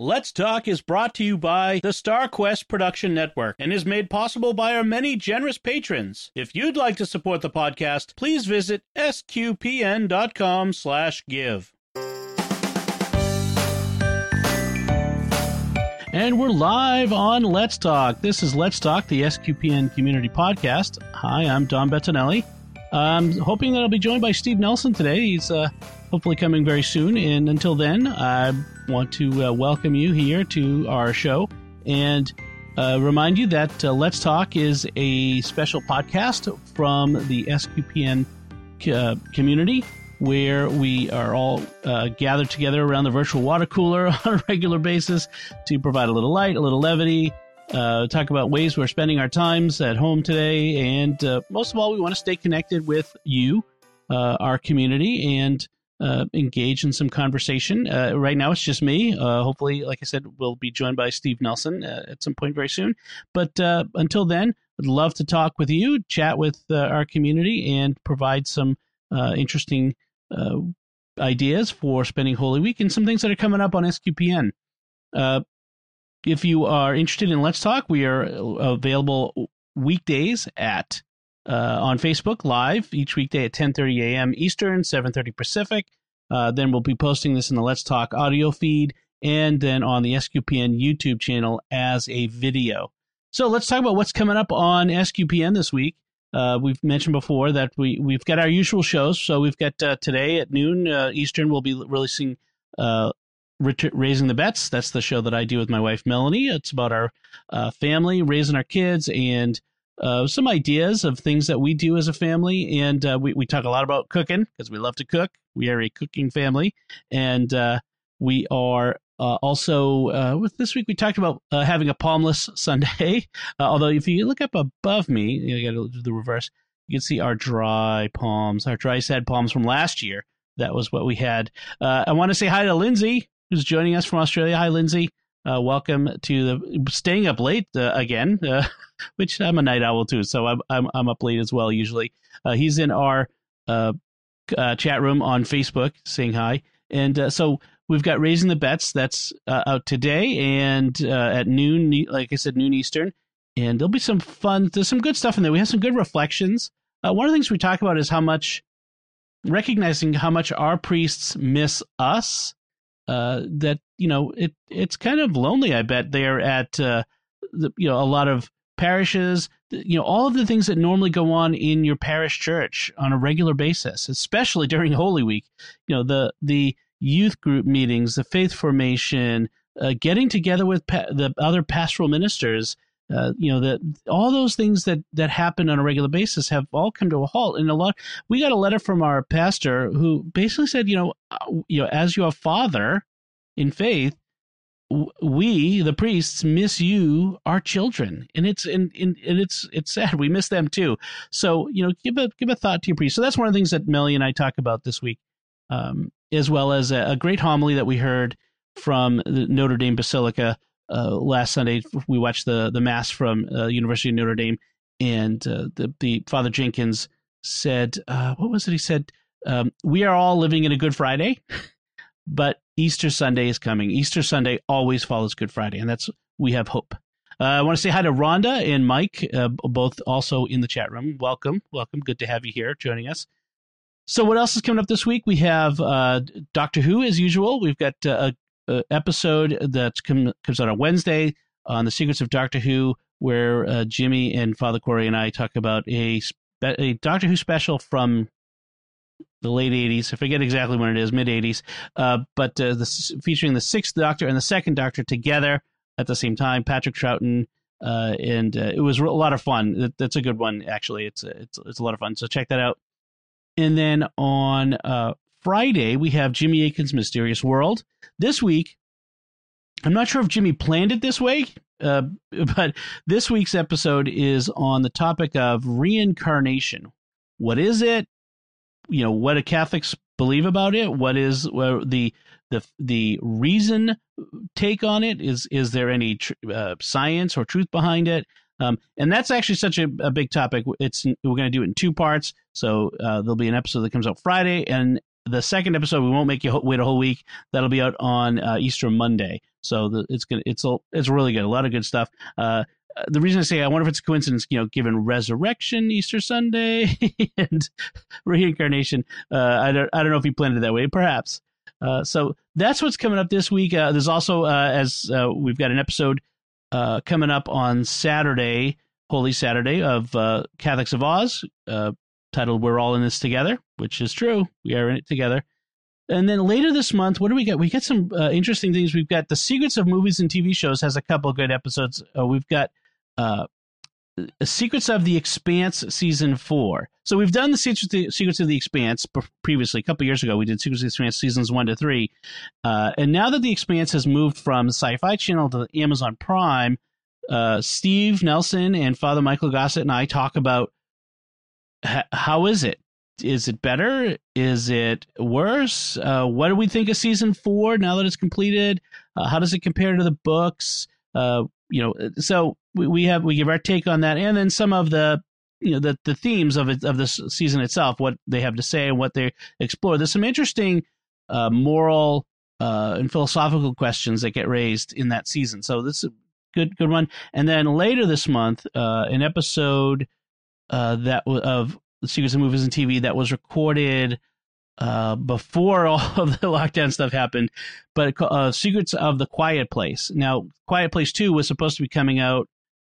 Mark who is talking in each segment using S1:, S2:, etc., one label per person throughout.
S1: Let's Talk is brought to you by the StarQuest Production Network and is made possible by our many generous patrons. If you'd like to support the podcast, please visit sqpn.com/give. And we're live on Let's Talk. This is Let's Talk, the SQPN community podcast. Hi, I'm Dom Bettinelli. I'm hoping that I'll be joined by Steve Nelson today. He's uh, hopefully coming very soon. And until then, I want to uh, welcome you here to our show and uh, remind you that uh, Let's Talk is a special podcast from the SQPN uh, community where we are all uh, gathered together around the virtual water cooler on a regular basis to provide a little light, a little levity, uh, talk about ways we're spending our times at home today, and uh, most of all, we want to stay connected with you, uh, our community, and uh, engage in some conversation. Uh, right now, it's just me. Uh, hopefully, like I said, we'll be joined by Steve Nelson at some point very soon. But until then, I'd love to talk with you, chat with our community, and provide some interesting ideas for spending Holy Week and some things that are coming up on SQPN. Uh, if you are interested in Let's Talk, we are available weekdays at uh, on Facebook live each weekday at 10:30 a.m. Eastern, 7:30 Pacific. Uh, then we'll be posting this in the Let's Talk audio feed and then on the SQPN YouTube channel as a video. So let's talk about what's coming up on SQPN this week. Uh, we've mentioned before that we we've got our usual shows. So we've got uh, today at noon uh, Eastern. We'll be releasing raising the bets. That's the show that I do with my wife Melanie. It's about our uh, family, raising our kids, and uh, some ideas of things that we do as a family. And uh, we we talk a lot about cooking because we love to cook. We are a cooking family, and uh, we are. Uh, also, uh, with this week we talked about having a palmless Sunday. although, if you look up above me, you got to do the reverse. You can see our dry palms, our dry sad palms from last year that was what we had. I want to say hi to Lindsay who's joining us from Australia. Hi, Lindsay. Uh, welcome to the staying up late uh, again, uh, which I'm a night owl too, so I'm I'm, I'm up late as well. Usually, uh, he's in our uh, uh, chat room on Facebook saying hi, and so we've got raising the bets that's out today and at noon, like I said, noon Eastern, and there'll be some fun. There's some good stuff in there. We have some good reflections. one of the things we talk about is how much recognizing how much our priests miss us uh, that you know it it's kind of lonely. I bet there at uh, the, you know a lot of parishes. You know all of the things that normally go on in your parish church on a regular basis, especially during Holy Week. You know the the youth group meetings, the faith formation, uh, getting together with pa- the other pastoral ministers uh, you know that all those things that that happen on a regular basis have all come to a halt. And a lot we got a letter from our pastor who basically said you know uh, you know as your father in faith we the priests miss you our children. And it's and, and, and it's it's sad. We miss them too. So you know give a give a thought to your priest. So that's one of the things that melly and i talk about this week um, as well as a, a great homily that we heard from the notre dame basilica uh, last Sunday we watched the the mass from uh, University of Notre Dame, and uh, the the Father Jenkins said, uh, "What was it?" He said, um, "We are all living in a Good Friday, but Easter Sunday is coming. Easter Sunday always follows Good Friday, and that's we have hope." Uh, I want to say hi to Rhonda and Mike, uh, both also in the chat room. Welcome, welcome. Good to have you here joining us. So, what else is coming up this week? We have Doctor Who, as usual. We've got a uh, episode that com- comes out on Wednesday on the Secrets of Doctor Who, where uh, Jimmy and Father Corey and I talk about a, spe- a Doctor Who special from the late 80s. I forget exactly when it is, mid 80s, uh, but uh, featuring the sixth Doctor and the second Doctor together at the same time, Patrick Troughton. Uh, and uh, it was a lot of fun. That's a good one, actually. It's, it's, it's a lot of fun. So check that out. And then on Friday, we have Jimmy Akin's Mysterious World. This week, I'm not sure if Jimmy planned it this way, uh, but this week's episode is on the topic of reincarnation. What is it? You know, what do Catholics believe about it? What is the the the reason take on it? Is is there any tr- uh, science or truth behind it? Um, and that's actually such a, a, big topic. It's we're going to do it in two parts. So uh, there'll be an episode that comes out Friday, and the second episode we won't make you wait a whole week that'll be out on uh, easter monday So the, it's gonna it's it's really good. A lot of good stuff. Uh, the reason I say I wonder if it's a coincidence, you know, given resurrection, Easter Sunday, and reincarnation. Uh, I don't I don't know if he planned it that way. Perhaps. Uh, so that's what's coming up this week. Uh, there's also uh, as uh, we've got an episode uh, coming up on Saturday, Holy Saturday of Catholics of Oz, titled "We're All in This Together," which is true. We are in it together. And then later this month, what do we get? We get some interesting things. We've got the Secrets of Movies and TV Shows has a couple good episodes. we've got uh, Secrets of the Expanse season four. So we've done the Secrets, of the Expanse previously. A couple years ago, we did Secrets of the Expanse seasons one to three, uh, and now that the Expanse has moved from Sci-Fi Channel to Amazon Prime, uh, Steve Nelson and Father Michael Gossett and I talk about how is it? Is it better? Is it worse? Uh, what do we think of season four now that it's completed? Uh, how does it compare to the books? Uh, you know, so we, we have we give our take on that, and then some of the you know the the themes of it of this season itself, what they have to say and what they explore. There's some interesting uh, moral uh, and philosophical questions that get raised in that season. So this is a good good one. And then later this month, uh, an episode uh, that w- of Secrets of Movies and TV that was recorded uh, before all of the lockdown stuff happened, but uh, Secrets of the Quiet Place. Now, Quiet Place 2 was supposed to be coming out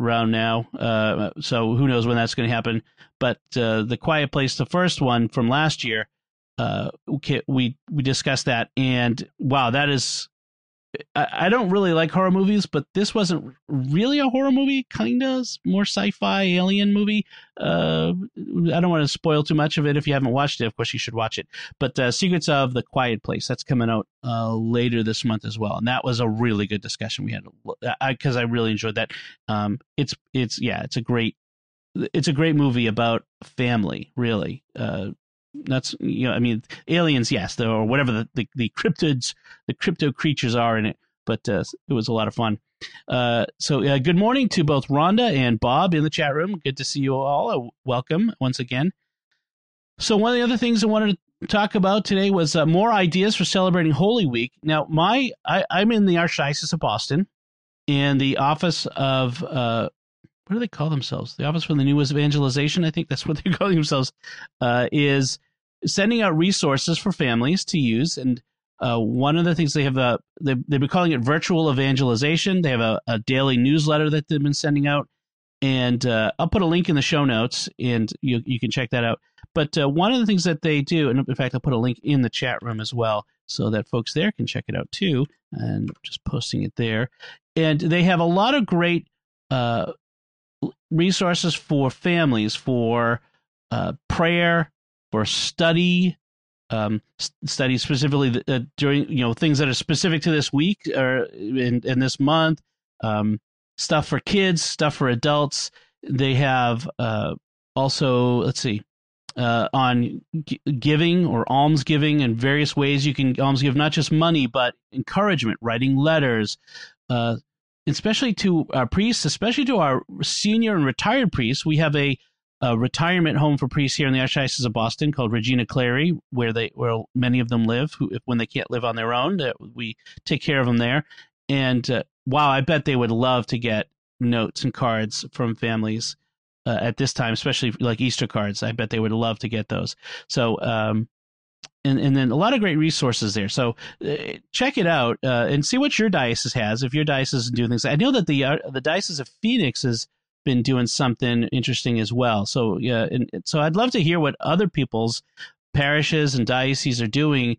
S1: around now, uh, so who knows when that's going to happen. But uh, the Quiet Place, the first one from last year, uh, we we discussed that, and wow, that is I, I don't really like horror movies, but this wasn't really a horror movie. Kinda more sci-fi alien movie. Uh, I don't want to spoil too much of it. If you haven't watched it, of course you should watch it. But uh, Secrets of the Quiet Place that's coming out uh, later this month as well, and that was a really good discussion we had because I, I, really enjoyed that. Um, it's it's yeah, it's a great it's a great movie about family, really. Uh, that's you know, I mean, aliens, yes, or whatever the, the, the cryptids, the crypto creatures are in it. But uh, it was a lot of fun. Uh, so, uh, good morning to both Rhonda and Bob in the chat room. Good to see you all. Uh, welcome once again. So, one of the other things I wanted to talk about today was uh, more ideas for celebrating Holy Week. Now, my I, am in the Archdiocese of Boston, and the Office of uh, what do they call themselves? The Office for the New Evangelization, I think that's what they're calling themselves, uh, is sending out resources for families to use. And uh, one of the things they have, uh, they, they've been calling it virtual evangelization. They have a, a daily newsletter that they've been sending out. And uh, I'll put a link in the show notes and you, you can check that out. But uh, one of the things that they do, and in fact, I'll put a link in the chat room as well so that folks there can check it out too. And just posting it there. And they have a lot of great uh, resources for families for uh, prayer, for study, um, study specifically uh, during you know things that are specific to this week or in, in this month. Um, stuff for kids, stuff for adults. They have uh, also let's see uh, on g- giving or alms giving and various ways you can alms give not just money but encouragement, writing letters, uh, especially to our priests, especially to our senior and retired priests. We have a, a retirement home for priests here in the Archdiocese of Boston called Regina Cleri, where they where many of them live. Who, when they can't live on their own, uh, we take care of them there. And uh, wow, I bet they would love to get notes and cards from families uh, at this time, especially like Easter cards. I bet they would love to get those. So um, and and then a lot of great resources there. So uh, check it out uh, and see what your diocese has. If your diocese is doing things, I know that the uh, the diocese of Phoenix has been doing something interesting as well. So yeah, so I'd love to hear what other people's parishes and dioceses are doing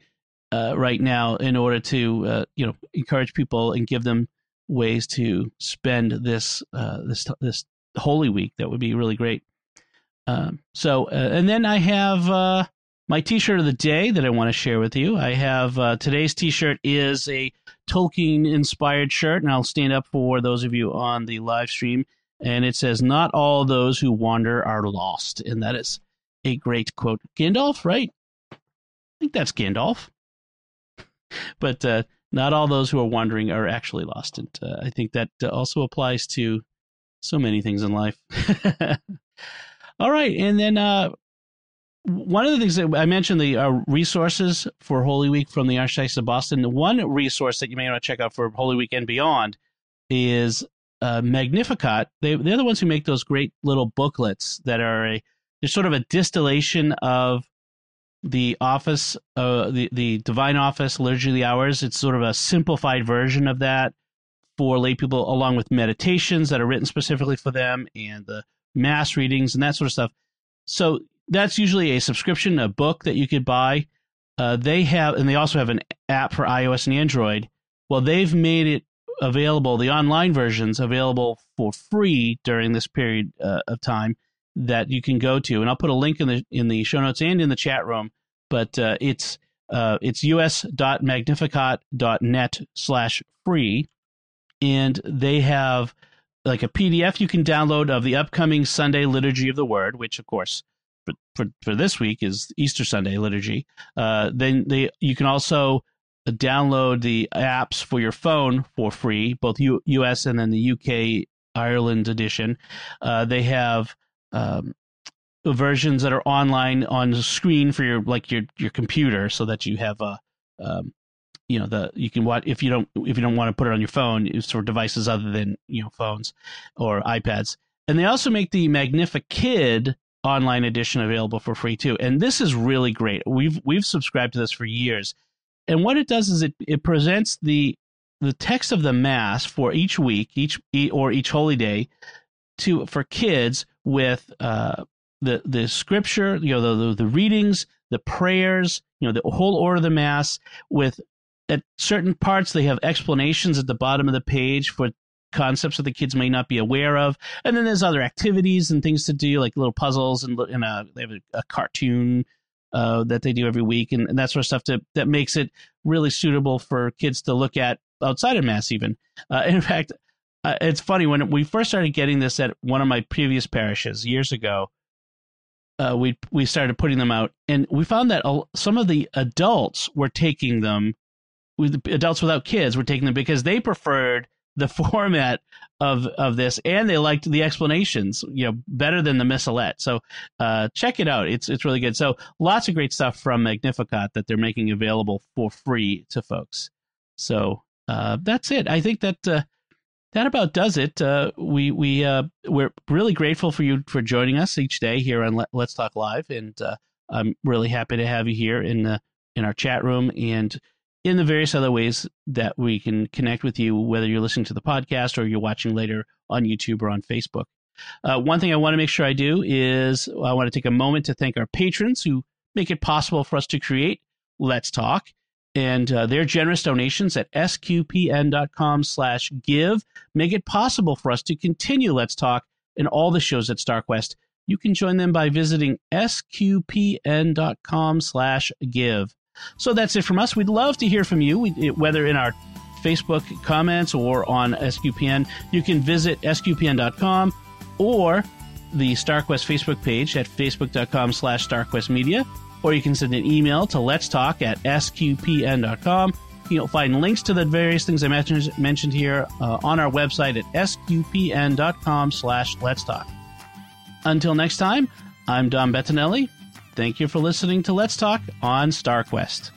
S1: uh, right now in order to uh, you know encourage people and give them ways to spend this uh, this this Holy Week. That would be really great. Um, so and then I have my t-shirt of the day that I want to share with you. I have uh, today's t-shirt is a Tolkien inspired shirt, and I'll stand up for those of you on the live stream. And it says, "Not all those who wander are lost," and that is a great quote. Gandalf, right? I think that's Gandalf. but uh, not all those who are wandering are actually lost, and uh, I think that uh, also applies to so many things in life. all right, and then uh, one of the things that I mentioned the uh, resources for Holy Week from the Archdiocese of Boston. The one resource that you may want to check out for Holy Week and beyond is uh, Magnificat. They, they're the ones who make those great little booklets that are a they're sort of a distillation of the office, uh, the the divine office, liturgy of the hours. It's sort of a simplified version of that for lay people, along with meditations that are written specifically for them and the mass readings and that sort of stuff. So that's usually a subscription, a book that you could buy. Uh, they have, and they also have an app for iOS and Android. Well, they've made it available, the online versions available for free during this period uh, of time that you can go to, and I'll put a link in the in the show notes and in the chat room. But uh, it's uh, it's us.magnificat.net slash free, and they have like a PDF you can download of the upcoming Sunday Liturgy of the Word, which of course for for, for this week is Easter Sunday liturgy. Uh, then they you can also download the apps for your phone for free, both U, US and then the UK Ireland edition. Uh, they have um, versions that are online on the screen for your like your your computer, so that you have a um, you know the you can watch if you don't if you don't want to put it on your phone it's for devices other than you know phones or iPads. And they also make the Magnifikid online edition available for free too. And this is really great. We've we've subscribed to this for years. And what it does is it it presents the the text of the mass for each week, each or each holy day to for kids with uh, the the scripture, you know, the, the, the readings, the prayers, you know, the whole order of the mass. With at certain parts, they have explanations at the bottom of the page for concepts that the kids may not be aware of, and then there's other activities and things to do, like little puzzles and, and a, they have a, a cartoon uh, that they do every week and, and, that sort of stuff to, that makes it really suitable for kids to look at outside of mass even. Uh, in fact, uh, it's funny when we first started getting this at one of my previous parishes years ago. Uh, we we started putting them out, and we found that some of the adults were taking them, with adults without kids were taking them because they preferred the format of of this, and they liked the explanations, you know, better than the missalette. So uh, check it out; it's it's really good. So lots of great stuff from Magnificat that they're making available for free to folks. So uh, that's it. I think that uh, that about does it. Uh, we we uh, we're really grateful for you for joining us each day here on Let, us Talk Live, and uh, I'm really happy to have you here in the in our chat room and in the various other ways that we can connect with you, whether you're listening to the podcast or you're watching later on YouTube or on Facebook. Uh, one thing I want to make sure I do is I want to take a moment to thank our patrons who make it possible for us to create Let's Talk and uh, their generous donations at sqpn.com slash give make it possible for us to continue let's talk and all the shows at starquest you can join them by visiting sqpn.com slash give so that's it from us we'd love to hear from you whether in our facebook comments or on sqpn you can visit sqpn.com or the starquest facebook page at facebook.com slash starquestmedia or you can send an email to let's talk at sqpn.com. You'll find links to the various things I mentioned, here uh, on our website at sqpn.com slash let's talk. Until next time, I'm Dom Bettinelli. Thank you for listening to Let's Talk on StarQuest.